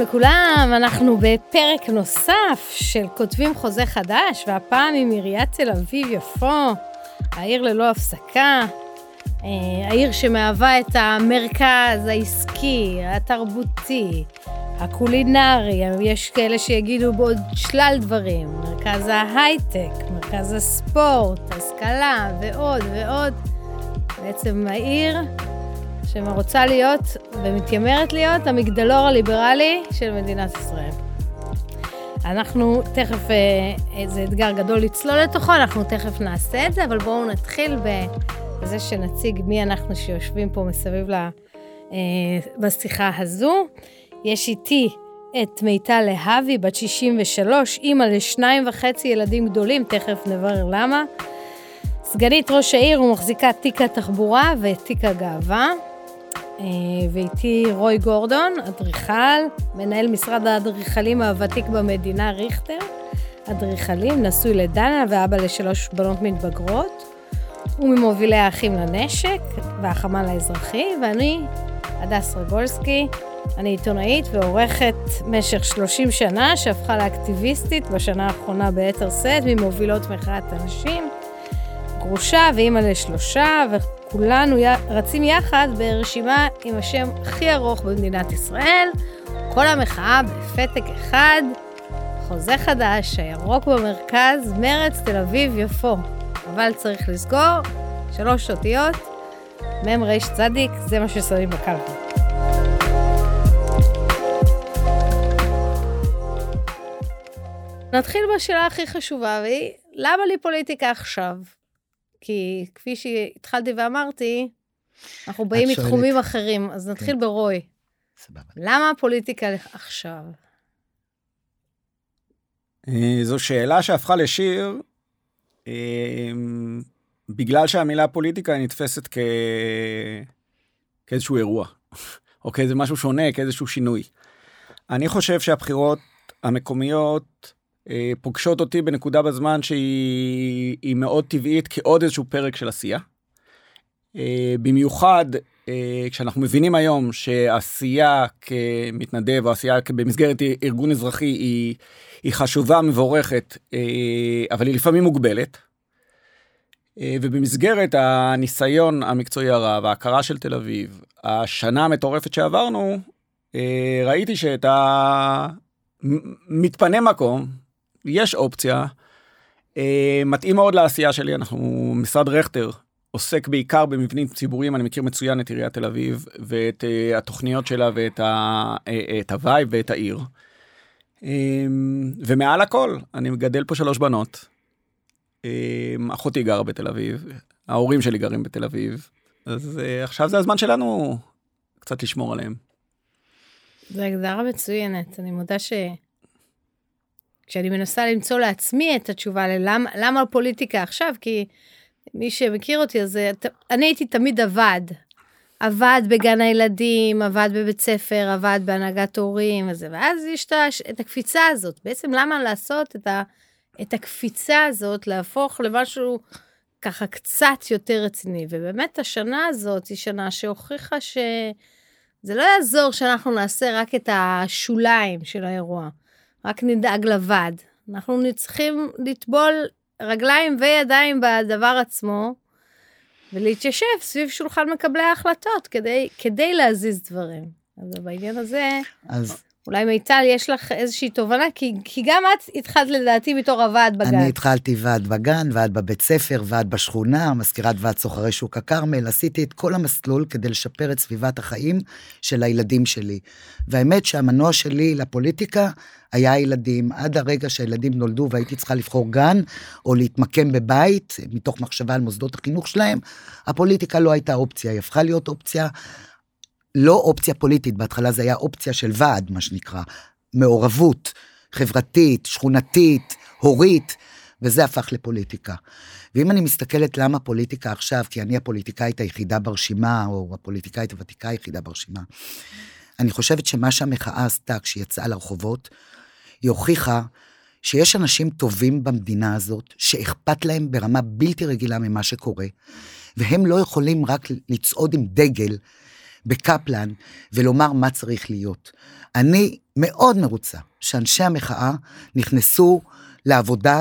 לכולם, אנחנו בפרק נוסף של כותבים חוזה חדש, והפעם עם עיריית תל אביב-יפו, העיר ללא הפסקה, אה, העיר שמהווה את המרכז העסקי, התרבותי, הקולינרי, יש כאלה שיגידו בעוד שלל דברים, מרכז ההייטק, מרכז הספורט, השכלה ועוד ועוד. בעצם העיר שרוצה להיות ומתיימרת להיות המגדלור הליברלי של מדינת ישראל. אנחנו תכף, זה אתגר גדול לצלול לתוכו, אנחנו תכף נעשה את זה, אבל בואו נתחיל בזה שנציג מי אנחנו שיושבים פה מסביב לה, בשיחה הזו. יש איתי את מיטל להבי, בת 63, אימא לשניים וחצי ילדים גדולים, תכף נברר למה. סגנית ראש העיר ומחזיקה תיק התחבורה ותיק הגאווה. אה, ואיתי רוי גורדון, אדריכל, מנהל משרד האדריכלים הוותיק במדינה ריכטר, אדריכלים, נשוי לדנה ואבא לשלוש בנות מתבגרות. הוא ממובילי האחים לנשק והחמ"ל האזרחי, ואני הדס רגולסקי, אני עיתונאית ועורכת משך 30 שנה, שהפכה לאקטיביסטית בשנה האחרונה ביתר שאת, ממובילות מחאת הנשים, גרושה ואימא לשלושה, כולנו רצים יחד ברשימה עם השם הכי ארוך במדינת ישראל, כל המחאה בפתק אחד, חוזה חדש, הירוק במרכז, מרץ, תל אביב, יפו. אבל צריך לסגור, שלוש אותיות, מ"ר צדיק, זה מה ששמים בקלפי. נתחיל בשאלה הכי חשובה, והיא, למה לי פוליטיקה עכשיו? כי כפי שהתחלתי ואמרתי, אנחנו באים מתחומים אחרים, אז נתחיל כן. ברוי. סבבה. למה הפוליטיקה עכשיו? אה, זו שאלה שהפכה לשיר, אה, בגלל שהמילה פוליטיקה נתפסת כ... כאיזשהו אירוע, או כאיזה משהו שונה, כאיזשהו שינוי. אני חושב שהבחירות המקומיות פוגשות אותי בנקודה בזמן שהיא מאוד טבעית כעוד איזשהו פרק של עשייה. אה, במיוחד אה, כשאנחנו מבינים היום שעשייה כמתנדב או עשייה במסגרת ארגון אזרחי היא, היא חשובה, מבורכת, אבל היא לפעמים מוגבלת. ובמסגרת הניסיון המקצועי הרב, ההכרה של תל אביב, השנה המטורפת שעברנו, ראיתי שעתה מתפנה מקום יש אופציה, אה, מתאים מאוד לעשייה שלי, אנחנו, משרד רכטר עוסק בעיקר במבנים ציבוריים, אני מכיר מצוין את עיריית תל אביב ואת אה, התוכניות שלה ואת ה, אה, את ה vibe ואת העיר. אה, ומעל הכל, אני מגדל פה שלוש בנות. אה, אחותי גרה בתל אביב, ההורים שלי גרים בתל אביב, אז אה, עכשיו זה הזמן שלנו קצת לשמור עליהם. זו הגדרה מצוינת, אני מודה ש... כשאני מנסה למצוא לעצמי את התשובה ללמה למה הפוליטיקה עכשיו, כי מי שמכיר אותי, אז אני הייתי תמיד עבד. עבד בגן הילדים, עבד בבית ספר, עבד בהנהגת הורים וזה, ואז יש את הקפיצה הזאת. בעצם למה לעשות את, ה, את הקפיצה הזאת, להפוך למשהו ככה קצת יותר רציני. ובאמת השנה הזאת היא שנה שהוכיחה שזה לא יעזור שאנחנו נעשה רק את השוליים של האירוע. רק נדאג לבד. אנחנו צריכים לטבול רגליים וידיים בדבר עצמו, ולהתיישב סביב שולחן מקבלי ההחלטות כדי, כדי להזיז דברים. אז בעניין הזה, אז... אולי מיטל, יש לך איזושהי תובנה? כי, כי גם את התחלת לדעתי בתור הוועד בגן. אני התחלתי ועד בגן, ועד בבית ספר, ועד בשכונה, מזכירת ועד סוחרי שוק הכרמל, עשיתי את כל המסלול כדי לשפר את סביבת החיים של הילדים שלי. והאמת שהמנוע שלי לפוליטיקה היה הילדים, עד הרגע שהילדים נולדו והייתי צריכה לבחור גן, או להתמקם בבית, מתוך מחשבה על מוסדות החינוך שלהם, הפוליטיקה לא הייתה אופציה, היא הפכה להיות אופציה לא אופציה פוליטית, בהתחלה זה היה אופציה של ועד, מה שנקרא, מעורבות חברתית, שכונתית, הורית, וזה הפך לפוליטיקה. ואם אני מסתכלת למה פוליטיקה עכשיו, כי אני הפוליטיקאית היחידה ברשימה, או הפוליטיקאית הוותיקה היחידה ברשימה, אני חושבת שמה שהמחאה עשתה כשהיא יצאה לרחובות, היא הוכיחה שיש אנשים טובים במדינה הזאת, שאכפת להם ברמה בלתי רגילה ממה שקורה, והם לא יכולים רק לצעוד עם דגל בקפלן ולומר מה צריך להיות. אני מאוד מרוצה שאנשי המחאה נכנסו לעבודה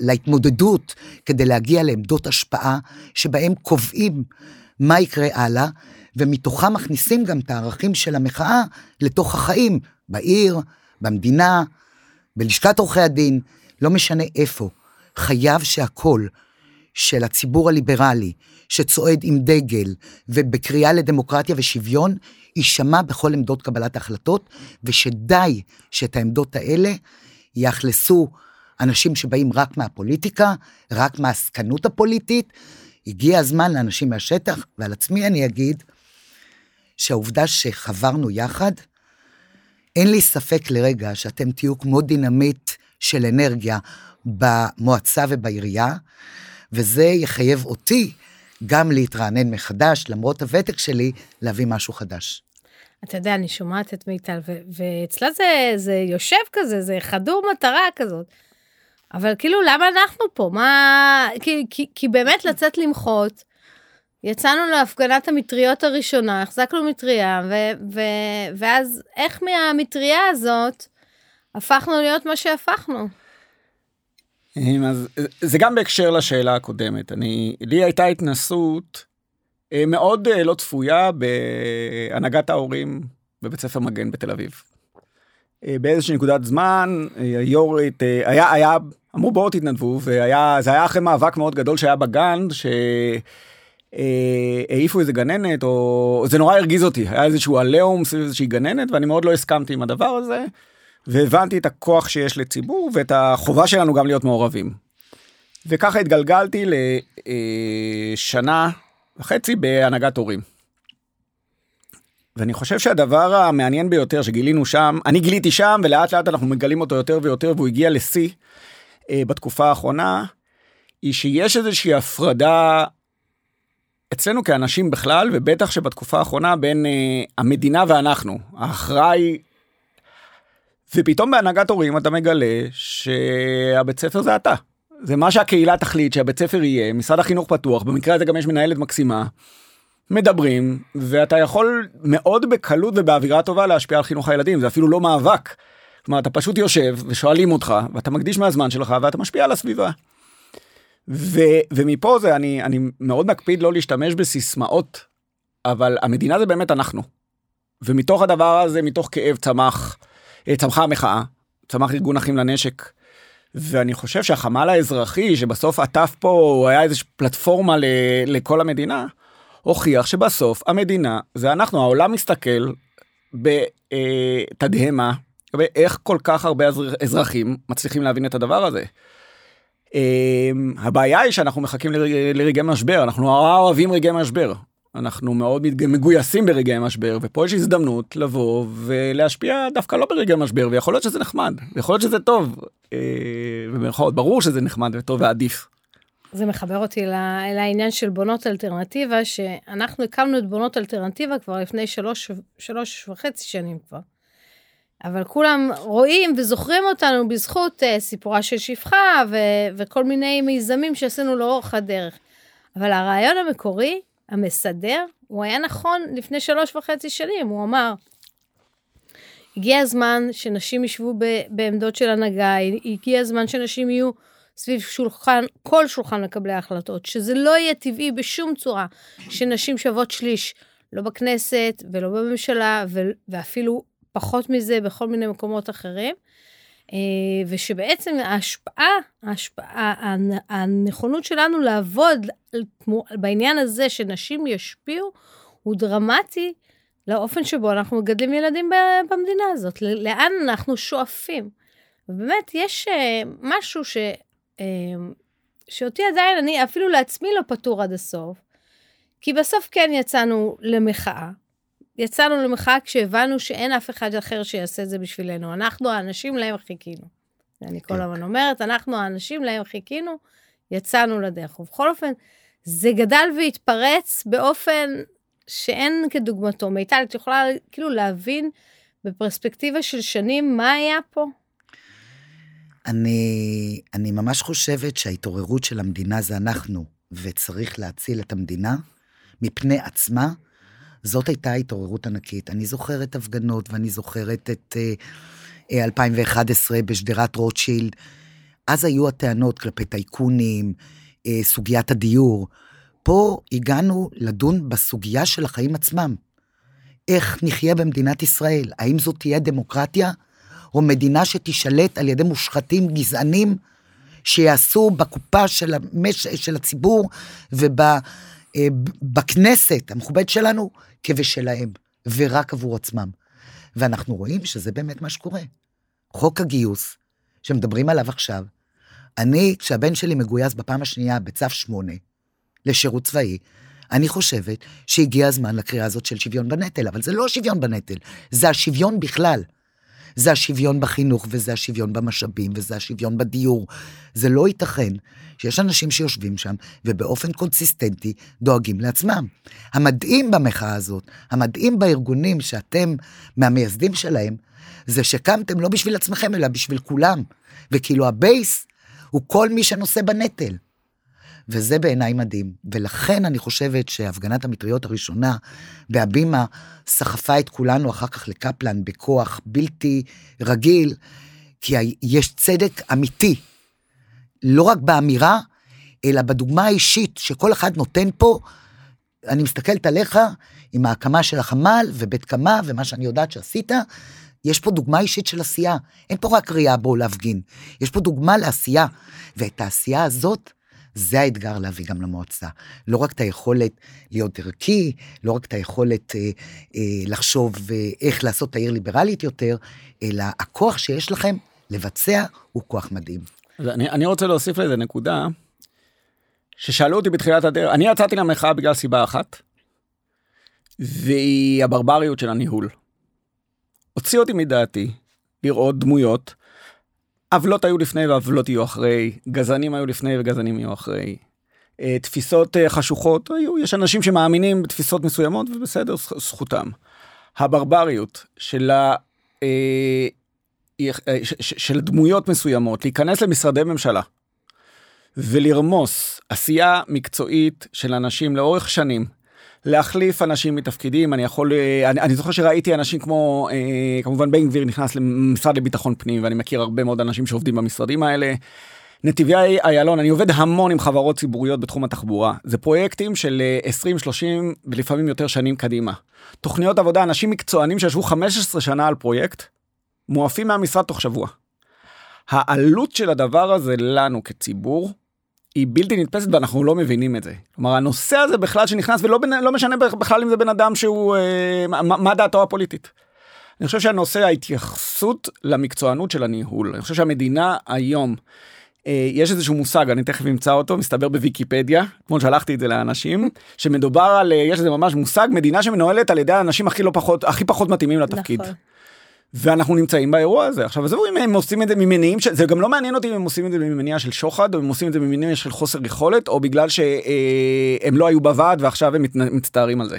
ולהתמודדות כדי להגיע לעמדות השפעה שבהם קובעים מה יקרה הלאה, ומתוכם מכניסים גם את הערכים של המחאה לתוך החיים, בעיר, במדינה, בלשכת עורכי הדין, לא משנה איפה. חייב שהקול של הציבור הליברלי, שצועד עם דגל ובקריאה לדמוקרטיה ושוויון, יישמע בכל עמדות קבלת ההחלטות, ושדי שאת העמדות האלה יאכלסו אנשים שבאים רק מהפוליטיקה, רק מהעסקנות הפוליטית. הגיע הזמן לאנשים מהשטח, ועל עצמי אני אגיד שהעובדה שחברנו יחד, אין לי ספק לרגע שאתם תהיו כמו דינמיט של אנרגיה במועצה ובעירייה, וזה יחייב אותי גם להתרענן מחדש, למרות הוותק שלי, להביא משהו חדש. אתה יודע, אני שומעת את מיטל, ואצלה זה, זה יושב כזה, זה חדור מטרה כזאת. אבל כאילו, למה אנחנו פה? מה... כי, כי, כי באמת לצאת למחות, יצאנו להפגנת המטריות הראשונה, החזקנו מטריה, ו, ו, ואז איך מהמטריה הזאת הפכנו להיות מה שהפכנו? אז זה גם בהקשר לשאלה הקודמת. אני, לי הייתה התנסות אה, מאוד אה, לא צפויה בהנהגת ההורים בבית ספר מגן בתל אביב. אה, באיזושהי נקודת זמן, היו"רית, היה, היה, אמרו בואו תתנדבו, והיה, זה היה אחרי מאבק מאוד גדול שהיה בגן, שהעיפו איזה גננת, או זה נורא הרגיז אותי, היה איזשהו עליהום סביב איזושהי גננת, ואני מאוד לא הסכמתי עם הדבר הזה, והבנתי את הכוח שיש לציבור ואת החובה שלנו גם להיות מעורבים. וככה התגלגלתי לשנה וחצי בהנהגת הורים. ואני חושב שהדבר המעניין ביותר שגילינו שם, אני גיליתי שם ולאט לאט אנחנו מגלים אותו יותר ויותר והוא הגיע לשיא אה, בתקופה האחרונה, היא שיש איזושהי הפרדה אצלנו כאנשים בכלל ובטח שבתקופה האחרונה בין אה, המדינה ואנחנו, האחראי. ופתאום בהנהגת הורים אתה מגלה שהבית ספר זה אתה. זה מה שהקהילה תחליט שהבית ספר יהיה, משרד החינוך פתוח, במקרה הזה גם יש מנהלת מקסימה. מדברים ואתה יכול מאוד בקלות ובאווירה טובה להשפיע על חינוך הילדים זה אפילו לא מאבק. כלומר אתה פשוט יושב ושואלים אותך ואתה מקדיש מהזמן שלך ואתה משפיע על הסביבה. ו, ומפה זה אני אני מאוד מקפיד לא להשתמש בסיסמאות אבל המדינה זה באמת אנחנו. ומתוך הדבר הזה מתוך כאב צמח צמחה המחאה צמח ארגון אחים לנשק ואני חושב שהחמ"ל האזרחי שבסוף עטף פה הוא היה איזושהי פלטפורמה ל, לכל המדינה, הוכיח שבסוף המדינה זה אנחנו העולם מסתכל בתדהמה איך כל כך הרבה אזרחים מצליחים להבין את הדבר הזה. אמ, הבעיה היא שאנחנו מחכים לרגעי משבר אנחנו אוהבים רגעי משבר אנחנו מאוד מגויסים ברגעי משבר ופה יש הזדמנות לבוא ולהשפיע דווקא לא ברגעי משבר ויכול להיות שזה נחמד ויכול להיות שזה טוב אה, במירכאות ברור שזה נחמד וטוב ועדיף. זה מחבר אותי לעניין של בונות אלטרנטיבה שאנחנו הקמנו את בונות אלטרנטיבה כבר לפני שלוש, שלוש וחצי שנים כבר. אבל כולם רואים וזוכרים אותנו בזכות uh, סיפורה של שפחה ו- וכל מיני מיזמים שעשינו לאורך הדרך. אבל הרעיון המקורי המסדר, הוא היה נכון לפני שלוש וחצי שנים, הוא אמר, הגיע הזמן שנשים ישבו ב- בעמדות של הנהגה, הגיע הזמן שנשים יהיו סביב שולחן, כל שולחן מקבלי ההחלטות, שזה לא יהיה טבעי בשום צורה שנשים שוות שליש, לא בכנסת ולא בממשלה, ו- ואפילו פחות מזה בכל מיני מקומות אחרים. אה, ושבעצם ההשפעה, ההשפעה, הנכונות שלנו לעבוד בעניין הזה שנשים ישפיעו, הוא דרמטי לאופן שבו אנחנו מגדלים ילדים במדינה הזאת, לאן אנחנו שואפים. ובאמת, יש אה, משהו ש, אה, שאותי עדיין, אני אפילו לעצמי לא פתור עד הסוף, כי בסוף כן יצאנו למחאה, יצאנו למחאה כשהבנו שאין אף אחד אחר שיעשה את זה בשבילנו. אנחנו האנשים להם חיכינו. אני כל כן. הזמן אומרת, אנחנו האנשים להם חיכינו, יצאנו לדרך. ובכל אופן, זה גדל והתפרץ באופן שאין כדוגמתו. מיטל, את יכולה כאילו להבין בפרספקטיבה של שנים מה היה פה? אני, אני ממש חושבת שההתעוררות של המדינה זה אנחנו, וצריך להציל את המדינה מפני עצמה, זאת הייתה התעוררות ענקית. אני זוכרת הפגנות, ואני זוכרת את uh, 2011 בשדרת רוטשילד. אז היו הטענות כלפי טייקונים, uh, סוגיית הדיור. פה הגענו לדון בסוגיה של החיים עצמם. איך נחיה במדינת ישראל? האם זאת תהיה דמוקרטיה, או מדינה שתישלט על ידי מושחתים גזענים, שיעשו בקופה של, המש... של הציבור ובכנסת אה, המכובדת שלנו כבשלהם, ורק עבור עצמם. ואנחנו רואים שזה באמת מה שקורה. חוק הגיוס, שמדברים עליו עכשיו, אני, כשהבן שלי מגויס בפעם השנייה בצו 8 לשירות צבאי, אני חושבת שהגיע הזמן לקריאה הזאת של שוויון בנטל, אבל זה לא שוויון בנטל, זה השוויון בכלל. זה השוויון בחינוך, וזה השוויון במשאבים, וזה השוויון בדיור. זה לא ייתכן שיש אנשים שיושבים שם ובאופן קונסיסטנטי דואגים לעצמם. המדהים במחאה הזאת, המדהים בארגונים שאתם מהמייסדים שלהם, זה שקמתם לא בשביל עצמכם, אלא בשביל כולם. וכאילו ה base הוא כל מי שנושא בנטל. וזה בעיניי מדהים. ולכן אני חושבת שהפגנת המטריות הראשונה בהבימה סחפה את כולנו אחר כך לקפלן בכוח בלתי רגיל, כי יש צדק אמיתי, לא רק באמירה, אלא בדוגמה האישית שכל אחד נותן פה. אני מסתכלת עליך עם ההקמה של החמ"ל ובית קמה ומה שאני יודעת שעשית, יש פה דוגמה אישית של עשייה. אין פה רק ראייה בו להפגין, יש פה דוגמה לעשייה. ואת העשייה הזאת זה האתגר להביא גם למועצה. לא רק את היכולת להיות ערכי, לא רק את היכולת אה, אה, לחשוב אה, איך לעשות את העיר ליברלית יותר, אלא הכוח שיש לכם לבצע הוא כוח מדהים. אני, אני רוצה להוסיף לזה נקודה, ששאלו אותי בתחילת הדרך, אני יצאתי למחאה בגלל סיבה אחת, והיא הברבריות של הניהול. הוציא אותי מדעתי לראות דמויות עוולות היו לפני ועוולות יהיו אחרי, גזענים היו לפני וגזענים יהיו אחרי. אה, תפיסות אה, חשוכות היו, יש אנשים שמאמינים בתפיסות מסוימות ובסדר, זכותם. הברבריות של, ה, אה, של דמויות מסוימות, להיכנס למשרדי ממשלה ולרמוס עשייה מקצועית של אנשים לאורך שנים, להחליף אנשים מתפקידים, אני יכול, אה, אני, אני זוכר שראיתי אנשים כמו, אה, כמובן בן גביר נכנס למשרד לביטחון פנים, ואני מכיר הרבה מאוד אנשים שעובדים במשרדים האלה. נתיבי איילון, אני עובד המון עם חברות ציבוריות בתחום התחבורה. זה פרויקטים של 20, אה, 30 ולפעמים יותר שנים קדימה. תוכניות עבודה, אנשים מקצוענים שישבו 15 שנה על פרויקט, מועפים מהמשרד תוך שבוע. העלות של הדבר הזה לנו כציבור היא בלתי נתפסת ואנחנו לא מבינים את זה. כלומר הנושא הזה בכלל שנכנס ולא בנ, לא משנה בכלל אם זה בן אדם שהוא אה, מה, מה דעתו הפוליטית. אני חושב שהנושא ההתייחסות למקצוענות של הניהול אני חושב שהמדינה היום אה, יש איזשהו מושג אני תכף אמצא אותו מסתבר בוויקיפדיה כמו שלחתי את זה לאנשים שמדובר על אה, יש איזה ממש מושג מדינה שמנוהלת על ידי האנשים הכי לא פחות הכי פחות מתאימים לתפקיד. נכון. ואנחנו נמצאים באירוע הזה עכשיו עזבו אם הם עושים את זה ממניעים שזה גם לא מעניין אותי אם הם עושים את זה ממניע של שוחד או אם עושים את זה ממניע של חוסר יכולת או בגלל שהם אה, לא היו בוועד ועכשיו הם מצטערים על זה.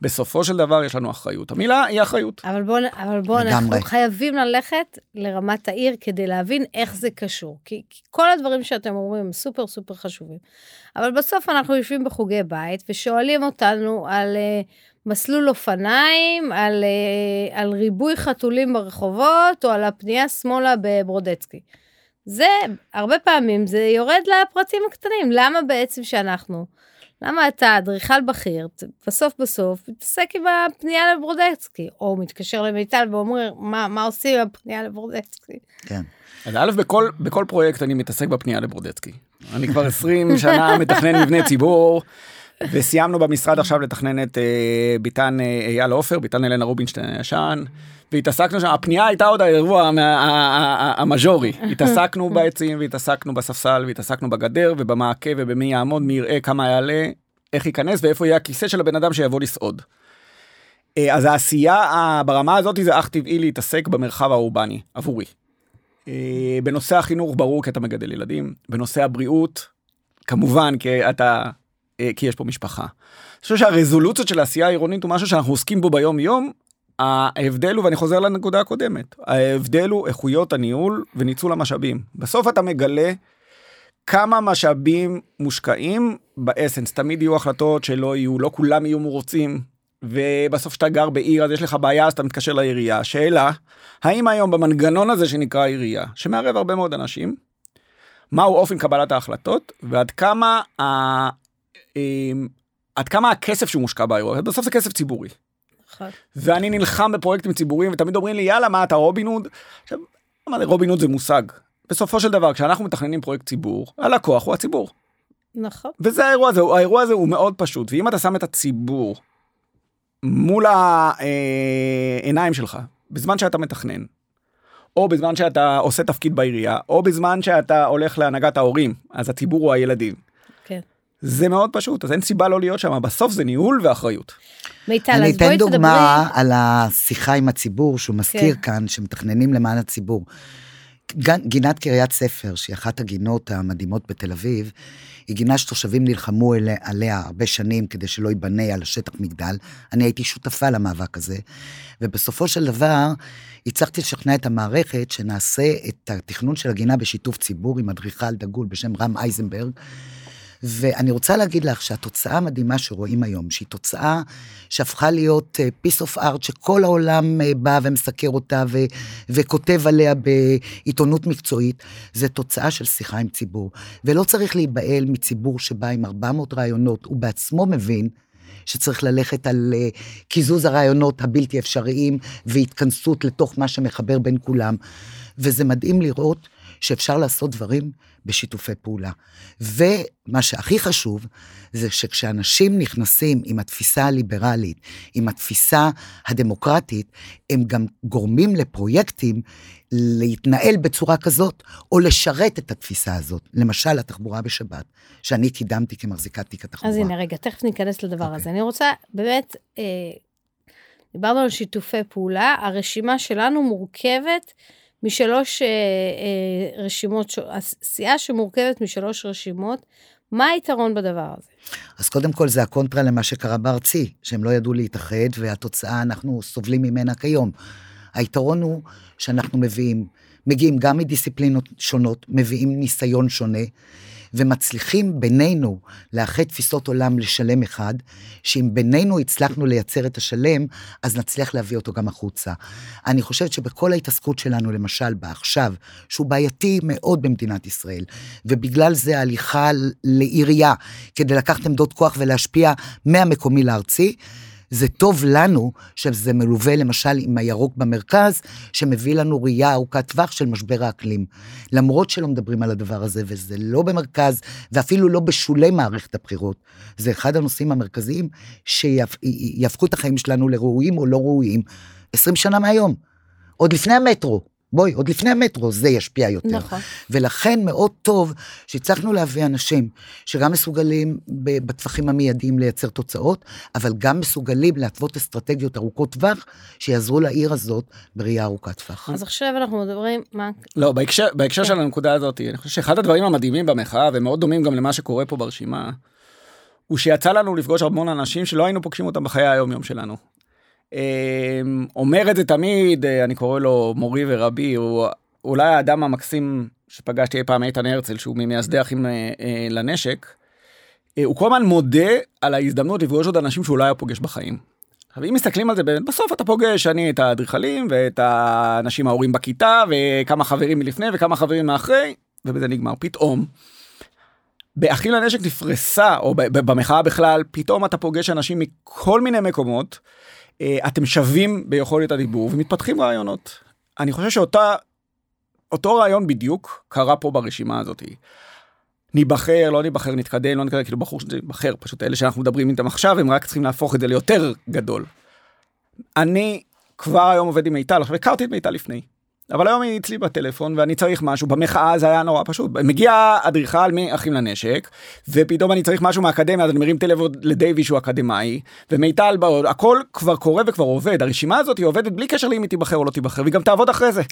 בסופו של דבר יש לנו אחריות המילה היא אחריות. אבל בוא אבל בוא אנחנו חייבים ללכת לרמת העיר כדי להבין איך זה קשור כי, כי כל הדברים שאתם אומרים הם סופר סופר חשובים. אבל בסוף אנחנו יושבים בחוגי בית ושואלים אותנו על. Uh, מסלול אופניים, על, אה, על ריבוי חתולים ברחובות, או על הפנייה שמאלה בברודצקי. זה, הרבה פעמים זה יורד לפרטים הקטנים. למה בעצם שאנחנו, למה אתה אדריכל בכיר, בסוף בסוף מתעסק עם הפנייה לברודצקי, או מתקשר למיטל ואומר, מה, מה עושים עם הפנייה לברודצקי? כן. אז א', בכל, בכל פרויקט אני מתעסק בפנייה לברודצקי. אני כבר 20 שנה מתכנן מבני ציבור. וסיימנו במשרד עכשיו לתכנן את אה, ביתן אה, אייל עופר, ביתן אלנה רובינשטיין הישן, והתעסקנו שם, הפנייה הייתה עוד האירוע המז'ורי, התעסקנו בעצים והתעסקנו בספסל והתעסקנו בגדר ובמעקה ובמי יעמוד, מי יראה כמה יעלה, איך ייכנס ואיפה יהיה הכיסא של הבן אדם שיבוא לסעוד. אה, אז העשייה ברמה הזאת זה אך טבעי להתעסק במרחב האורבני עבורי. בנושא החינוך ברור כי אתה מגדל ילדים, בנושא הבריאות כמובן כי אתה אה, כי יש פה משפחה. אני חושב שהרזולוציות של העשייה העירונית הוא משהו שאנחנו עוסקים בו ביום יום. ההבדל הוא, ואני חוזר לנקודה הקודמת, ההבדל הוא איכויות הניהול וניצול המשאבים. בסוף אתה מגלה כמה משאבים מושקעים באסנס. תמיד יהיו החלטות שלא יהיו, לא כולם יהיו מרוצים, ובסוף שאתה גר בעיר אז יש לך בעיה אז אתה מתקשר לעירייה. השאלה, האם היום במנגנון הזה שנקרא עירייה, שמערב הרבה מאוד אנשים, מהו אופן קבלת ההחלטות ועד כמה, עד כמה הכסף שמושקע באירוע, בסוף זה כסף ציבורי. נכון. ואני נלחם בפרויקטים ציבוריים ותמיד אומרים לי יאללה מה אתה רובין הוד. עכשיו, רובין הוד זה מושג. בסופו של דבר כשאנחנו מתכננים פרויקט ציבור הלקוח הוא הציבור. נכון. וזה האירוע הזה האירוע הזה הוא מאוד פשוט ואם אתה שם את הציבור מול העיניים שלך בזמן שאתה מתכנן. או בזמן שאתה עושה תפקיד בעירייה או בזמן שאתה הולך להנהגת ההורים אז הציבור הוא הילדים. זה מאוד פשוט אז אין סיבה לא להיות שם בסוף זה ניהול ואחריות. מיטל, אני אז בואי אתן תדברי. דוגמה על השיחה עם הציבור שהוא מזכיר כן. כאן, שמתכננים למען הציבור. גינת קריית ספר, שהיא אחת הגינות המדהימות בתל אביב, היא גינה שתושבים נלחמו אליה- עליה הרבה שנים כדי שלא ייבנה על השטח מגדל. אני הייתי שותפה למאבק הזה, ובסופו של דבר הצלחתי לשכנע את המערכת שנעשה את התכנון של הגינה בשיתוף ציבור עם אדריכל דגול בשם רם אייזנברג. ואני רוצה להגיד לך שהתוצאה המדהימה שרואים היום, שהיא תוצאה שהפכה להיות piece of art שכל העולם אה, בא ומסקר אותה ו- וכותב עליה בעיתונות מקצועית, זה תוצאה של שיחה עם ציבור. ולא צריך להיבהל מציבור שבא עם 400 רעיונות, הוא בעצמו מבין שצריך ללכת על אה, קיזוז הרעיונות הבלתי אפשריים והתכנסות לתוך מה שמחבר בין כולם. וזה מדהים לראות שאפשר לעשות דברים בשיתופי פעולה. ומה שהכי חשוב, זה שכשאנשים נכנסים עם התפיסה הליברלית, עם התפיסה הדמוקרטית, הם גם גורמים לפרויקטים להתנהל בצורה כזאת, או לשרת את התפיסה הזאת. למשל, התחבורה בשבת, שאני קידמתי כמחזיקת תיק התחבורה. אז הנה, רגע, תכף ניכנס לדבר אוקיי. הזה. אני רוצה, באמת, אה, דיברנו על שיתופי פעולה, הרשימה שלנו מורכבת משלוש אה, אה, רשימות, הסיעה שמורכבת משלוש רשימות. מה היתרון בדבר הזה? אז קודם כל זה הקונטרה למה שקרה בארצי, שהם לא ידעו להתאחד, והתוצאה, אנחנו סובלים ממנה כיום. היתרון הוא שאנחנו מביאים, מגיעים גם מדיסציפלינות שונות, מביאים ניסיון שונה, ומצליחים בינינו לאחד תפיסות עולם לשלם אחד, שאם בינינו הצלחנו לייצר את השלם, אז נצליח להביא אותו גם החוצה. אני חושבת שבכל ההתעסקות שלנו, למשל בעכשיו, שהוא בעייתי מאוד במדינת ישראל, ובגלל זה ההליכה לעירייה, כדי לקחת עמדות כוח ולהשפיע מהמקומי לארצי, זה טוב לנו שזה מלווה למשל עם הירוק במרכז, שמביא לנו ראייה ארוכת טווח של משבר האקלים. למרות שלא מדברים על הדבר הזה, וזה לא במרכז, ואפילו לא בשולי מערכת הבחירות, זה אחד הנושאים המרכזיים שיהפכו את החיים שלנו לראויים או לא ראויים 20 שנה מהיום. עוד לפני המטרו. בואי, עוד לפני המטרו זה ישפיע יותר. נכון. ולכן מאוד טוב שהצלחנו להביא אנשים שגם מסוגלים ב- בטווחים המיידיים לייצר תוצאות, אבל גם מסוגלים להתוות אסטרטגיות ארוכות טווח שיעזרו לעיר הזאת בראייה ארוכת טווח. אז עכשיו אנחנו מדברים, מה, לא, בהקשר, בהקשר כן. של הנקודה הזאת, אני חושב שאחד הדברים המדהימים במחאה, ומאוד דומים גם למה שקורה פה ברשימה, הוא שיצא לנו לפגוש המון אנשים שלא היינו פוגשים אותם בחיי היום-יום שלנו. אמ, אומר את זה תמיד, אה, אני קורא לו מורי ורבי, הוא אולי האדם המקסים שפגשתי אי פעם, איתן הרצל, שהוא ממייסדי אחים אה, אה, לנשק. הוא כל הזמן מודה על ההזדמנות לפגוש עוד אנשים שהוא לא היה פוגש בחיים. עכשיו אם מסתכלים על זה בסוף אתה פוגש אני את האדריכלים ואת האנשים ההורים בכיתה וכמה חברים מלפני וכמה חברים מאחרי ובזה נגמר פתאום. באחים לנשק נפרסה או במחאה בכלל פתאום אתה פוגש אנשים מכל מיני מקומות. אה, אתם שווים ביכולת הדיבור ומתפתחים רעיונות. אני חושב שאותה אותו רעיון בדיוק קרה פה ברשימה הזאת. ניבחר, לא ניבחר, נתקדם, לא נתקדם, כאילו בחור שניבחר, פשוט אלה שאנחנו מדברים איתם עכשיו, הם רק צריכים להפוך את זה ליותר גדול. אני כבר היום עובד עם מיטל, עכשיו הכרתי את מיטל לפני. אבל היום היא אצלי בטלפון ואני צריך משהו, במחאה זה היה נורא פשוט. מגיע אדריכל מאחים לנשק, ופתאום אני צריך משהו מהאקדמיה, אז אני מרים טלפון לדייווי שהוא אקדמאי, ומיטל, בעוד, הכל כבר קורה וכבר עובד. הרשימה הזאת היא עובדת בלי קשר לאם היא תיבחר או לא תיבחר, והיא גם תעבוד אחרי זה.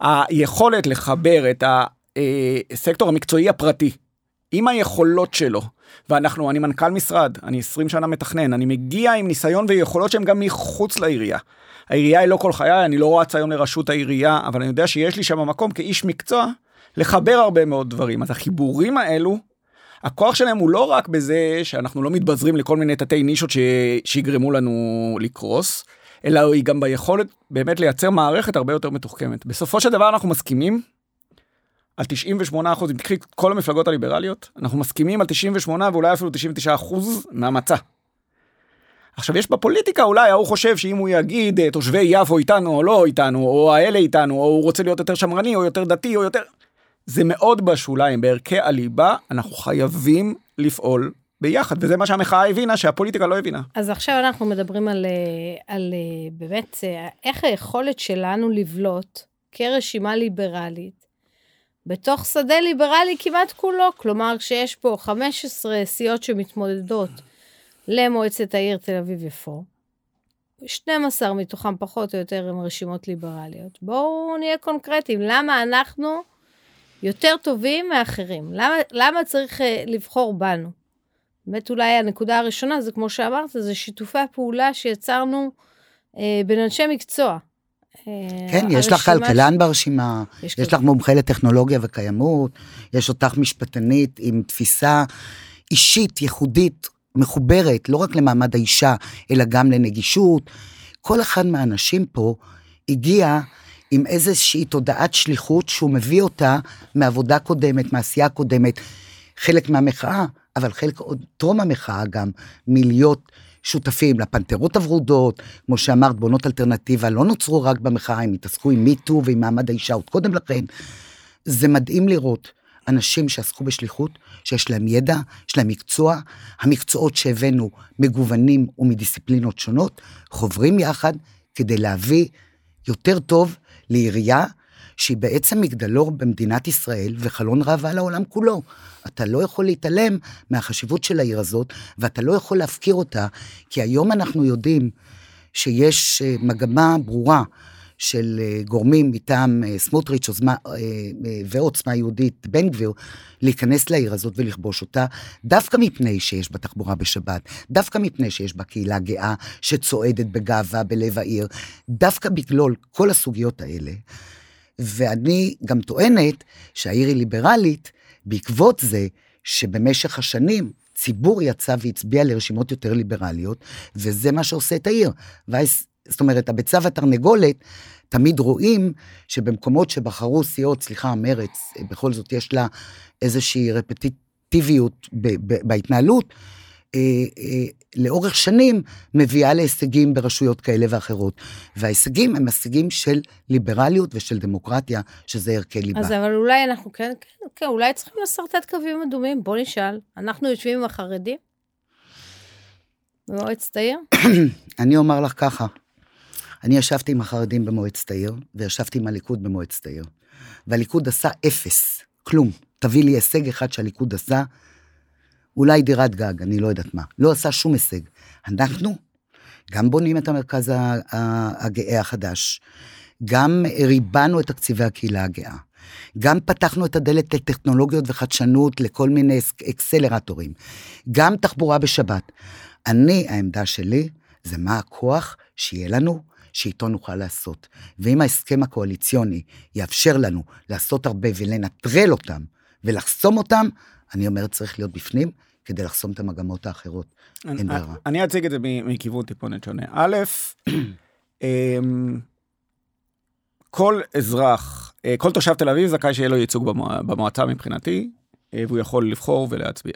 היכולת לחבר את הסקטור המקצועי הפרטי עם היכולות שלו, ואנחנו, אני מנכ"ל משרד, אני 20 שנה מתכנן, אני מגיע עם ניסיון ויכולות שהם גם מחוץ לעירייה. העירייה היא לא כל חיי, אני לא רץ היום לראשות העירייה, אבל אני יודע שיש לי שם מקום כאיש מקצוע לחבר הרבה מאוד דברים. אז החיבורים האלו, הכוח שלהם הוא לא רק בזה שאנחנו לא מתבזרים לכל מיני תתי נישות ש... שיגרמו לנו לקרוס, אלא היא גם ביכולת באמת לייצר מערכת הרבה יותר מתוחכמת. בסופו של דבר אנחנו מסכימים על 98 אחוז, אם תקחי את כל המפלגות הליברליות, אנחנו מסכימים על 98 ואולי אפילו 99 אחוז מהמצע. עכשיו יש בפוליטיקה אולי ההוא חושב שאם הוא יגיד אה, תושבי יפו איתנו או לא איתנו או האלה איתנו או הוא רוצה להיות יותר שמרני או יותר דתי או יותר זה מאוד בשוליים בערכי הליבה אנחנו חייבים לפעול ביחד וזה מה שהמחאה הבינה שהפוליטיקה לא הבינה. אז עכשיו אנחנו מדברים על, אה, על אה, באמת איך היכולת שלנו לבלוט כרשימה ליברלית בתוך שדה ליברלי כמעט כולו, כלומר כשיש פה 15 סיעות שמתמודדות למועצת העיר תל אביב-יפו, 12 מתוכם פחות או יותר הם רשימות ליברליות. בואו נהיה קונקרטיים, למה אנחנו יותר טובים מאחרים? למה, למה צריך uh, לבחור בנו? באמת אולי הנקודה הראשונה זה כמו שאמרת, זה שיתופי הפעולה שיצרנו uh, בין אנשי מקצוע. כן, יש לך כלכלן ברשימה, יש, יש לך מומחה לטכנולוגיה וקיימות, יש אותך משפטנית עם תפיסה אישית, ייחודית, מחוברת, לא רק למעמד האישה, אלא גם לנגישות. כל אחד מהאנשים פה הגיע עם איזושהי תודעת שליחות שהוא מביא אותה מעבודה קודמת, מעשייה קודמת, חלק מהמחאה, אבל חלק עוד טרום המחאה גם, מלהיות שותפים לפנתרות הוורודות, כמו שאמרת, בונות אלטרנטיבה לא נוצרו רק במחאה, הם התעסקו עם מיטו ועם מעמד האישה עוד קודם לכן. זה מדהים לראות אנשים שעסקו בשליחות, שיש להם ידע, יש להם מקצוע, המקצועות שהבאנו מגוונים ומדיסציפלינות שונות, חוברים יחד כדי להביא יותר טוב לעירייה שהיא בעצם מגדלור במדינת ישראל וחלון ראווה לעולם כולו. אתה לא יכול להתעלם מהחשיבות של העיר הזאת, ואתה לא יכול להפקיר אותה, כי היום אנחנו יודעים שיש אה, מגמה ברורה של אה, גורמים מטעם אה, סמוטריץ' ועוצמה יהודית, בן גביר, להיכנס לעיר הזאת ולכבוש אותה, דווקא מפני שיש בה תחבורה בשבת, דווקא מפני שיש בה קהילה גאה שצועדת בגאווה בלב העיר, דווקא בגלול כל הסוגיות האלה. ואני גם טוענת שהעיר היא ליברלית בעקבות זה שבמשך השנים ציבור יצא והצביע לרשימות יותר ליברליות, וזה מה שעושה את העיר. ואז, זאת אומרת, הביצה והתרנגולת, תמיד רואים שבמקומות שבחרו סיעות, סליחה, מרץ, בכל זאת יש לה איזושהי רפטיטיביות בהתנהלות, אה, אה, לאורך שנים מביאה להישגים ברשויות כאלה ואחרות. וההישגים הם הישגים של ליברליות ושל דמוקרטיה, שזה ערכי ליבה. אז אבל אולי אנחנו כן, כן, כן, אולי צריכים לשרטט קווים אדומים, בוא נשאל. אנחנו יושבים עם החרדים? במועצת העיר? אני אומר לך ככה, אני ישבתי עם החרדים במועצת העיר, וישבתי עם הליכוד במועצת העיר. והליכוד עשה אפס, כלום. תביא לי הישג אחד שהליכוד עשה, אולי דירת גג, אני לא יודעת מה. לא עשה שום הישג. אנחנו גם בונים את המרכז הגאה החדש, גם ריבנו את תקציבי הקהילה הגאה, גם פתחנו את הדלת לטכנולוגיות וחדשנות לכל מיני אקסלרטורים, גם תחבורה בשבת. אני, העמדה שלי, זה מה הכוח שיהיה לנו, שאיתו נוכל לעשות. ואם ההסכם הקואליציוני יאפשר לנו לעשות הרבה ולנטרל אותם ולחסום אותם, אני אומר, צריך להיות בפנים, כדי לחסום את המגמות האחרות. אין ברירה. אני אציג את זה מכיוון טיפונת שונה. א', אמ, כל אזרח, אה, כל תושב תל אביב זכאי שיהיה לו ייצוג במועצה מבחינתי, אה, והוא יכול לבחור ולהצביע.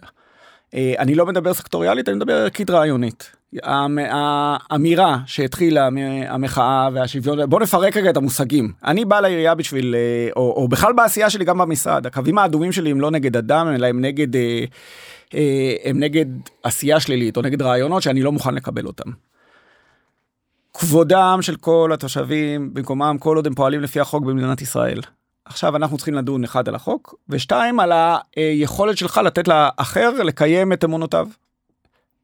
אה, אני לא מדבר סקטוריאלית, אני מדבר ערכית רעיונית. האמירה שהתחילה המחאה והשוויון, בוא נפרק רגע את המושגים. אני בא לעירייה בשביל, או, או בכלל בעשייה שלי גם במשרד, הקווים האדומים שלי הם לא נגד אדם, אלא הם נגד... אה, הם נגד עשייה שלילית או נגד רעיונות שאני לא מוכן לקבל אותם. כבודם של כל התושבים במקומם כל עוד הם פועלים לפי החוק במדינת ישראל. עכשיו אנחנו צריכים לדון אחד על החוק ושתיים על היכולת שלך לתת לאחר לקיים את אמונותיו.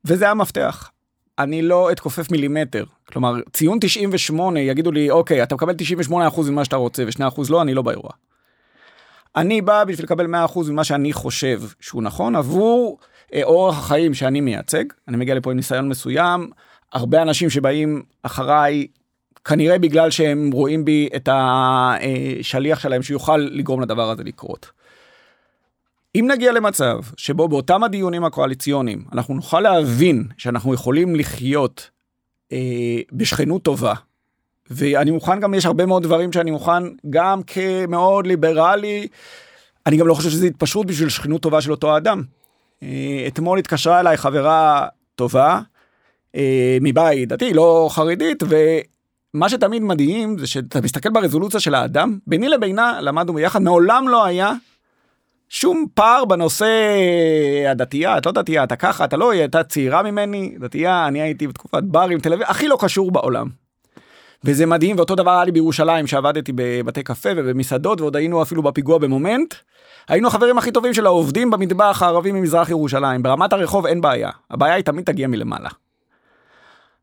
וזה המפתח. אני לא אתכופף מילימטר. כלומר, ציון 98 יגידו לי, אוקיי, אתה מקבל 98% ממה שאתה רוצה ו2% לא, אני לא באירוע. אני בא בשביל לקבל 100% ממה שאני חושב שהוא נכון עבור אה, אורח החיים שאני מייצג. אני מגיע לפה עם ניסיון מסוים, הרבה אנשים שבאים אחריי כנראה בגלל שהם רואים בי את השליח שלהם שיוכל לגרום לדבר הזה לקרות. אם נגיע למצב שבו באותם הדיונים הקואליציוניים אנחנו נוכל להבין שאנחנו יכולים לחיות אה, בשכנות טובה, ואני מוכן גם, יש הרבה מאוד דברים שאני מוכן גם כמאוד ליברלי, אני גם לא חושב שזה התפשרות בשביל שכנות טובה של אותו אדם. אה, אתמול התקשרה אליי חברה טובה, אה, מבית דתי, לא חרדית, ומה שתמיד מדהים זה שאתה מסתכל ברזולוציה של האדם, ביני לבינה למדנו ביחד, מעולם לא היה שום פער בנושא הדתייה, את לא דתייה, אתה ככה, אתה לא, היא הייתה צעירה ממני, דתייה, אני הייתי בתקופת בר עם תל אביב, הכי לא קשור בעולם. וזה מדהים, ואותו דבר היה לי בירושלים, שעבדתי בבתי קפה ובמסעדות, ועוד היינו אפילו בפיגוע במומנט. היינו החברים הכי טובים של העובדים במטבח הערבי ממזרח ירושלים. ברמת הרחוב אין בעיה, הבעיה היא תמיד תגיע מלמעלה.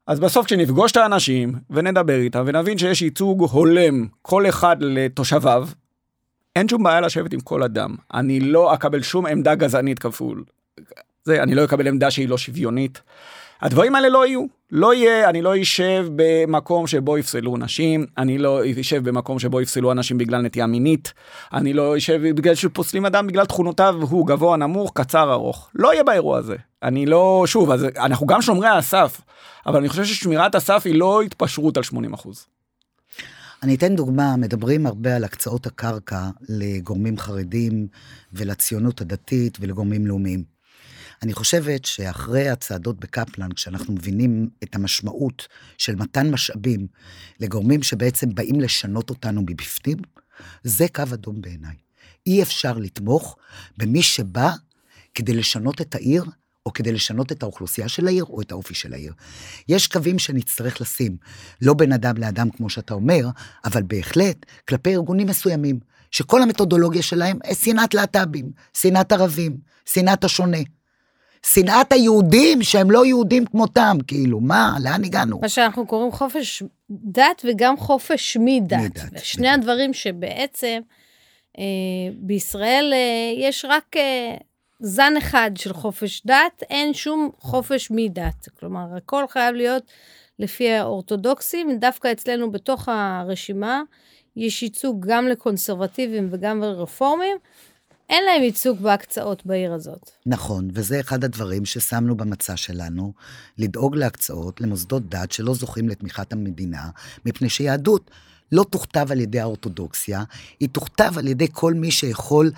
אז בסוף כשנפגוש את האנשים ונדבר איתם ונבין שיש ייצוג הולם כל אחד לתושביו, אין שום בעיה לשבת עם כל אדם. אני לא אקבל שום עמדה גזענית כפול. זה, אני לא אקבל עמדה שהיא לא שוויונית. הדברים האלה לא יהיו. לא יהיה, אני לא אשב במקום שבו יפסלו נשים, אני לא אשב במקום שבו יפסלו אנשים בגלל נטייה מינית, אני לא אשב בגלל שפוסלים אדם בגלל תכונותיו, הוא גבוה, נמוך, קצר, ארוך. לא יהיה באירוע הזה. אני לא, שוב, אז אנחנו גם שומרי הסף, אבל אני חושב ששמירת הסף היא לא התפשרות על 80 אחוז. אני אתן דוגמה, מדברים הרבה על הקצאות הקרקע לגורמים חרדים ולציונות הדתית ולגורמים לאומיים. אני חושבת שאחרי הצעדות בקפלן, כשאנחנו מבינים את המשמעות של מתן משאבים לגורמים שבעצם באים לשנות אותנו מבפנים, זה קו אדום בעיניי. אי אפשר לתמוך במי שבא כדי לשנות את העיר, או כדי לשנות את האוכלוסייה של העיר, או את האופי של העיר. יש קווים שנצטרך לשים, לא בין אדם לאדם, כמו שאתה אומר, אבל בהחלט כלפי ארגונים מסוימים, שכל המתודולוגיה שלהם היא שנאת להט"בים, שנאת ערבים, שנאת השונה. שנאת היהודים שהם לא יהודים כמותם, כאילו, מה, לאן הגענו? מה שאנחנו קוראים חופש דת וגם חופש מדת. מדת. שני. הדברים שבעצם אה, בישראל אה, יש רק אה, זן אחד של חופש דת, אין שום חופש מדת. כלומר, הכל חייב להיות לפי האורתודוקסים, דווקא אצלנו בתוך הרשימה יש ייצוג גם לקונסרבטיבים וגם לרפורמים. אין להם ייצוג בהקצאות בעיר הזאת. נכון, וזה אחד הדברים ששמנו במצע שלנו, לדאוג להקצאות למוסדות דת שלא זוכים לתמיכת המדינה, מפני שיהדות לא תוכתב על ידי האורתודוקסיה, היא תוכתב על ידי כל מי שיכול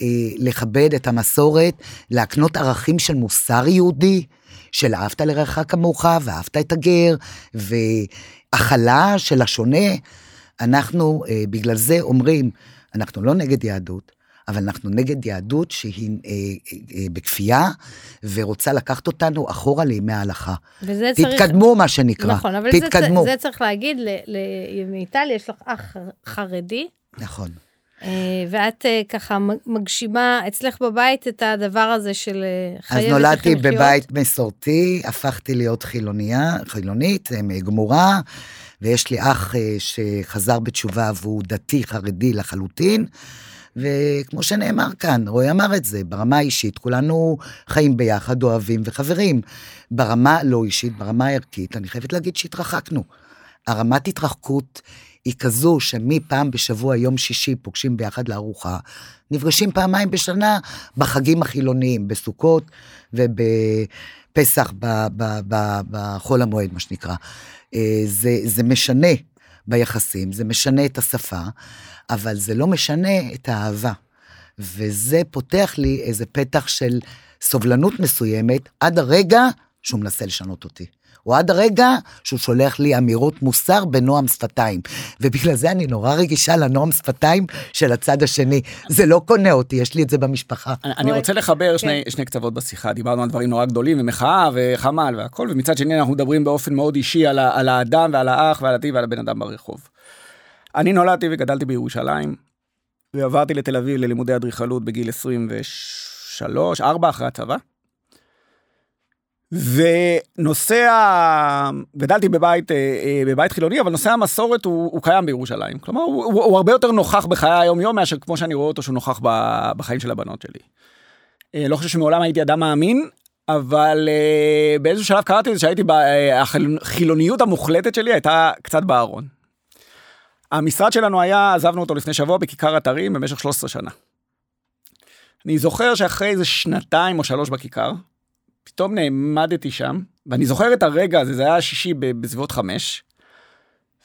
אה, לכבד את המסורת, להקנות ערכים של מוסר יהודי, של אהבת לרעך כמוך, ואהבת את הגר, והכלה של השונה. אנחנו אה, בגלל זה אומרים, אנחנו לא נגד יהדות, אבל אנחנו נגד יהדות שהיא אה, אה, בכפייה, ורוצה לקחת אותנו אחורה לימי ההלכה. וזה תתקדמו, צריך... תתקדמו, מה שנקרא. נכון, אבל תתקדמו. זה, זה צריך להגיד, למיטל יש לך אח חרדי. נכון. אה, ואת אה, ככה מגשימה אצלך בבית את הדבר הזה של אה, חייבת אז נולדתי בבית מסורתי, הפכתי להיות חילוניה, חילונית, גמורה, ויש לי אח שחזר בתשובה והוא דתי חרדי לחלוטין. וכמו שנאמר כאן, רועי אמר את זה, ברמה האישית כולנו חיים ביחד, אוהבים וחברים. ברמה לא אישית, ברמה הערכית, אני חייבת להגיד שהתרחקנו. הרמת התרחקות היא כזו שמפעם בשבוע, יום שישי, פוגשים ביחד לארוחה, נפגשים פעמיים בשנה בחגים החילוניים, בסוכות ובפסח, בחול המועד, מה שנקרא. אה, זה, זה משנה ביחסים, זה משנה את השפה, אבל זה לא משנה את האהבה. וזה פותח לי איזה פתח של סובלנות מסוימת עד הרגע שהוא מנסה לשנות אותי. או עד הרגע שהוא שולח לי אמירות מוסר בנועם שפתיים. ובגלל זה אני נורא רגישה לנועם שפתיים של הצד השני. זה לא קונה אותי, יש לי את זה במשפחה. אני רוצה לחבר שני, כן. שני קצוות בשיחה, דיברנו על דברים נורא גדולים, ומחאה וחמ"ל והכל, ומצד שני אנחנו מדברים באופן מאוד אישי על, על האדם ועל האח ועל התי ועל הבן אדם ברחוב. אני נולדתי וגדלתי בירושלים, ועברתי לתל אביב ללימודי אדריכלות בגיל 23, 4 אחרי הצבא. ונושא. גדלתי בבית, אה, אה, בבית חילוני, אבל נושא המסורת הוא, הוא קיים בירושלים. כלומר, הוא, הוא, הוא הרבה יותר נוכח בחיי היום-יום מאשר כמו שאני רואה אותו שהוא נוכח בחיים של הבנות שלי. אה, לא חושב שמעולם הייתי אדם מאמין, אבל באיזשהו שלב קראתי את זה שהייתי, החילוניות המוחלטת שלי הייתה קצת בארון. המשרד שלנו היה, עזבנו אותו לפני שבוע בכיכר אתרים במשך 13 שנה. אני זוכר שאחרי איזה שנתיים או שלוש בכיכר, פתאום נעמדתי שם, ואני זוכר את הרגע הזה, זה היה שישי בסביבות חמש,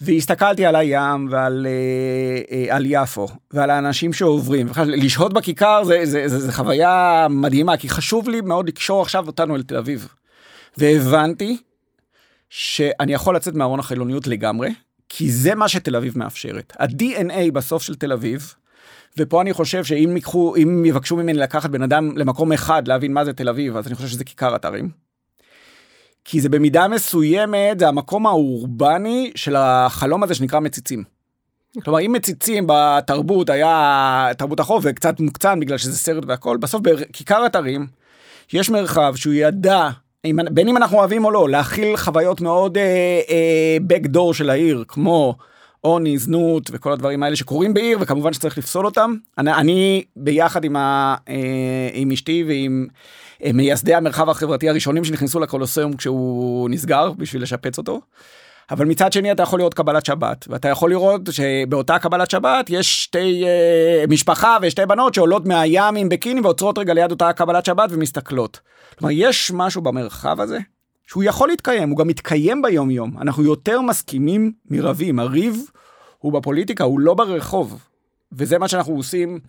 והסתכלתי על הים ועל אה, אה, על יפו ועל האנשים שעוברים. לשהות בכיכר זה, זה, זה, זה חוויה מדהימה, כי חשוב לי מאוד לקשור עכשיו אותנו לתל אביב. והבנתי שאני יכול לצאת מארון החילוניות לגמרי, כי זה מה שתל אביב מאפשרת. ה-DNA בסוף של תל אביב, ופה אני חושב שאם ייקחו, אם יבקשו ממני לקחת בן אדם למקום אחד להבין מה זה תל אביב, אז אני חושב שזה כיכר אתרים. כי זה במידה מסוימת, זה המקום האורבני של החלום הזה שנקרא מציצים. כלומר, אם מציצים בתרבות היה תרבות החוב וקצת מוקצן בגלל שזה סרט והכל, בסוף בכיכר אתרים יש מרחב שהוא ידע, בין אם אנחנו אוהבים או לא, להכיל חוויות מאוד אה, אה, backdoor של העיר, כמו עוני, זנות וכל הדברים האלה שקורים בעיר, וכמובן שצריך לפסול אותם. אני, אני ביחד עם, ה, אה, עם אשתי ועם אה, מייסדי המרחב החברתי הראשונים שנכנסו לקולוסיום כשהוא נסגר בשביל לשפץ אותו. אבל מצד שני אתה יכול לראות קבלת שבת ואתה יכול לראות שבאותה קבלת שבת יש שתי uh, משפחה ושתי בנות שעולות מהים עם בקיני ועוצרות רגע ליד אותה קבלת שבת ומסתכלות. כלומר יש משהו במרחב הזה שהוא יכול להתקיים הוא גם מתקיים ביום יום אנחנו יותר מסכימים מרבים הריב הוא בפוליטיקה הוא לא ברחוב וזה מה שאנחנו עושים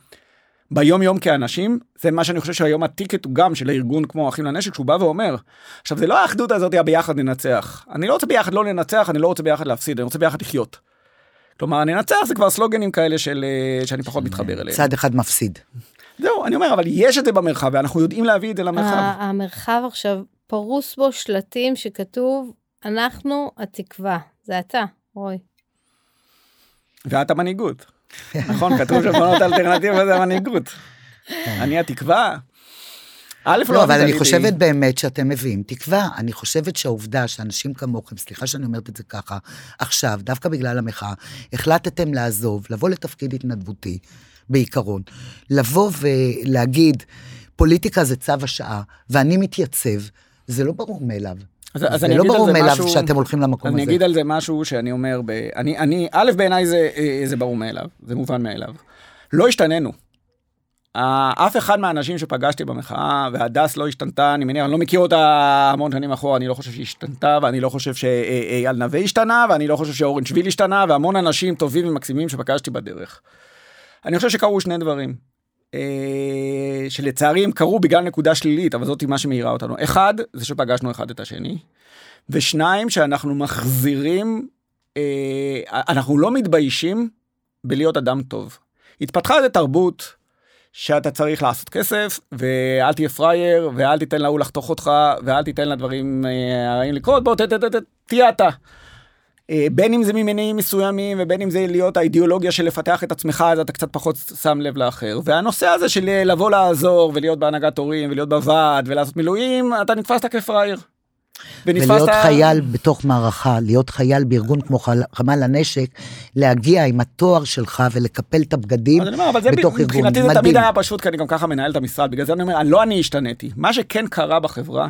ביום יום כאנשים זה מה שאני חושב שהיום הטיקט הוא גם של הארגון כמו אחים לנשק שהוא בא ואומר עכשיו זה לא האחדות הזאת הביחד ננצח אני לא רוצה ביחד לא לנצח אני לא רוצה ביחד להפסיד אני רוצה ביחד לחיות. כלומר ננצח זה כבר סלוגנים כאלה של אה, שאני פחות מתחבר אליהם. צד אחד מפסיד. זהו אני אומר אבל יש את זה במרחב ואנחנו יודעים להביא את זה למרחב. המרחב עכשיו פרוס בו שלטים שכתוב אנחנו התקווה זה אתה רוי. ואת המנהיגות. נכון, כתוב שבנות אלטרנטיבה זה המנהיגות. כן. אני התקווה. א', לא, לא אבל אני חושבת באמת שאתם מביאים תקווה. אני חושבת שהעובדה שאנשים כמוכם, סליחה שאני אומרת את זה ככה, עכשיו, דווקא בגלל המחאה, החלטתם לעזוב, לבוא לתפקיד התנדבותי, בעיקרון, לבוא ולהגיד, פוליטיקה זה צו השעה, ואני מתייצב, זה לא ברור מאליו. אז, אז זה לא ברור מאליו משהו, שאתם הולכים למקום אני הזה. אני אגיד על זה משהו שאני אומר, ב, אני, אני, א', בעיניי זה, אה, זה ברור מאליו, זה מובן מאליו. לא השתננו. אף אחד מהאנשים שפגשתי במחאה, והדס לא השתנתה, אני מניח, אני לא מכיר אותה המון שנים אחורה, אני לא חושב שהיא השתנתה, ואני לא חושב שאייל נווה השתנה, ואני לא חושב שאורן שביל השתנה, והמון אנשים טובים ומקסימים שפגשתי בדרך. אני חושב שקרו שני דברים. אה, שלצערי הם קרו בגלל נקודה שלילית, אבל זאת מה שמאירה אותנו. אחד, זה שפגשנו אחד את השני, ושניים, שאנחנו מחזירים, אה, אנחנו לא מתביישים בלהיות אדם טוב. התפתחה איזה תרבות שאתה צריך לעשות כסף, ואל תהיה פראייר, ואל תיתן להוא לחתוך אותך, ואל תיתן לדברים אה, הרעים לקרות, בוא תהיה אתה. אה, בין אם זה ממניעים מסוימים ובין אם זה להיות האידיאולוגיה של לפתח את עצמך אז אתה קצת פחות שם לב לאחר והנושא הזה של לבוא לעזור ולהיות בהנהגת הורים ולהיות בוועד ולעשות מילואים אתה נתפסת כפראייר. ולהיות ה... חייל בתוך מערכה, להיות חייל בארגון כמו חמ"ל הנשק, להגיע עם התואר שלך ולקפל את הבגדים אומר, בתוך ב... ארגון. מבחינתי זה תמיד היה פשוט, כי אני גם ככה מנהל את המשרד, בגלל זה אני אומר, לא אני השתניתי. מה שכן קרה בחברה,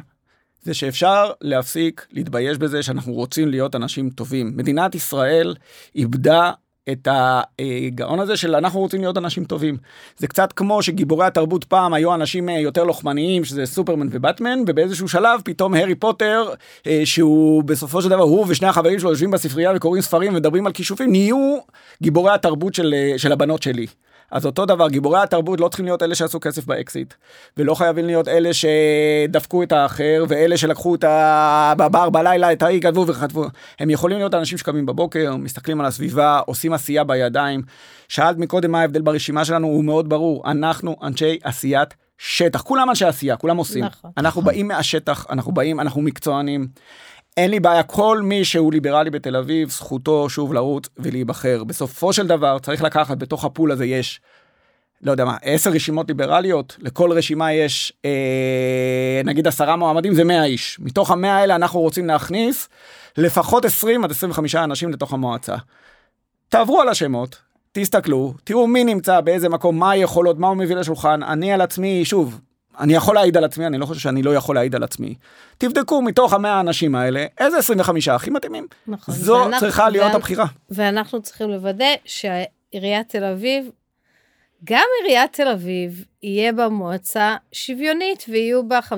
זה שאפשר להפסיק להתבייש בזה שאנחנו רוצים להיות אנשים טובים. מדינת ישראל איבדה את הגאון הזה של אנחנו רוצים להיות אנשים טובים. זה קצת כמו שגיבורי התרבות פעם היו אנשים אה, יותר לוחמניים שזה סופרמן ובטמן ובאיזשהו שלב פתאום הארי פוטר אה, שהוא בסופו של דבר הוא ושני החברים שלו יושבים בספרייה וקוראים ספרים ומדברים על כישופים נהיו גיבורי התרבות של, אה, של הבנות שלי. אז אותו דבר, גיבורי התרבות לא צריכים להיות אלה שעשו כסף באקזיט, ולא חייבים להיות אלה שדפקו את האחר, ואלה שלקחו את הבר בלילה, את האי כתבו וכתבו. הם יכולים להיות אנשים שקמים בבוקר, מסתכלים על הסביבה, עושים עשייה בידיים. שאלת מקודם מה ההבדל ברשימה שלנו, הוא מאוד ברור. אנחנו אנשי עשיית שטח, כולם אנשי עשייה, כולם עושים. נכון. אנחנו נכון. באים מהשטח, אנחנו באים, אנחנו מקצוענים. אין לי בעיה, כל מי שהוא ליברלי בתל אביב, זכותו שוב לרוץ ולהיבחר. בסופו של דבר צריך לקחת, בתוך הפול הזה יש, לא יודע מה, עשר רשימות ליברליות, לכל רשימה יש אה, נגיד עשרה מועמדים, זה מאה איש. מתוך המאה האלה אנחנו רוצים להכניס לפחות 20 עד 25 אנשים לתוך המועצה. תעברו על השמות, תסתכלו, תראו מי נמצא באיזה מקום, מה היכולות, מה הוא מביא לשולחן. אני על עצמי, שוב, אני יכול להעיד על עצמי, אני לא חושב שאני לא יכול להעיד על עצמי. תבדקו מתוך המאה האנשים האלה, איזה 25 הכי מתאימים. נכון. זו ואנחנו- צריכה להיות ואנ- הבחירה. ואנחנו צריכים לוודא שעיריית תל אביב, גם עיריית תל אביב, יהיה בה מועצה שוויונית, ויהיו בה 50%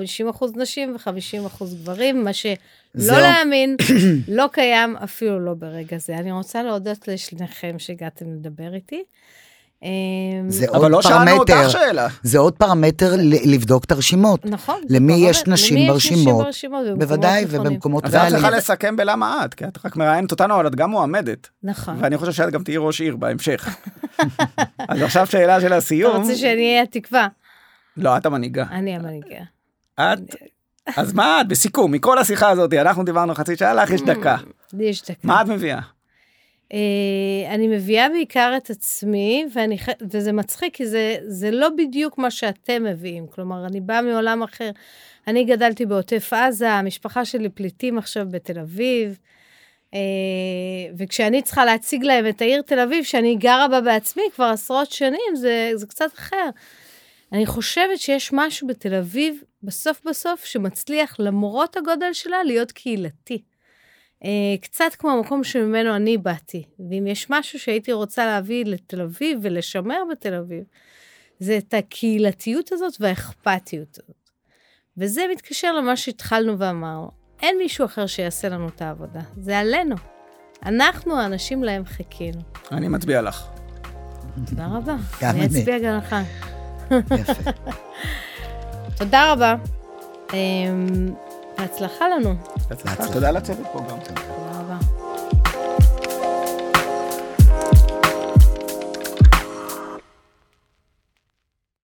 נשים ו-50% גברים, מה שלא זהו. להאמין, לא קיים אפילו לא ברגע זה. אני רוצה להודות לשניכם שהגעתם לדבר איתי. אמ, זה אבל עוד לא פרמטר, שאלה. זה עוד פרמטר לבדוק את הרשימות. נכון. למי יש. נשים יש ברשימות? נשים ברשימות ובמקומות בוודאי. ובמקומות אז את צריכה. לסכם בלמה את, כי את רק מראיינת אותנו, אבל את גם מועמדת. נכון. ואני חושב שאת גם תהיי ראש עיר בהמשך. אז עכשיו שאלה של אתה הסיום. רוצה שאני אהיה התקווה? לא, את המנהיגה. אני המנהיגה. את? אז מה את? בסיכום, מכל השיחה הזאת, אנחנו דיברנו חצי שעה, לך יש דקה. לי יש דקה. מה את מביאה? אה, אני מביאה בעיקר את עצמי, ואני, וזה מצחיק, כי זה, זה לא בדיוק מה שאתם מביאים. כלומר, אני באה מעולם אחר. אני גדלתי בעוטף עזה, המשפחה שלי פליטים עכשיו בתל אביב, אה, וכשאני צריכה להציג להם את העיר תל אביב, שאני גרה בה בעצמי כבר עשרות שנים, זה, זה קצת אחר. אני חושבת שיש משהו בתל אביב, בסוף בסוף, שמצליח, למרות הגודל שלה, להיות קהילתי. אה, קצת כמו המקום שממנו אני באתי. ואם יש משהו שהייתי רוצה להביא לתל אביב ולשמר בתל אביב, זה את הקהילתיות הזאת והאכפתיות הזאת. וזה מתקשר למה שהתחלנו ואמרנו. אין מישהו אחר שיעשה לנו את העבודה, זה עלינו. אנחנו האנשים להם חיכינו. אני מצביע לך. תודה רבה. גם אני אני. אצביע גם לך. יפה. תודה רבה. בהצלחה לנו. תודה לצוות פה גם.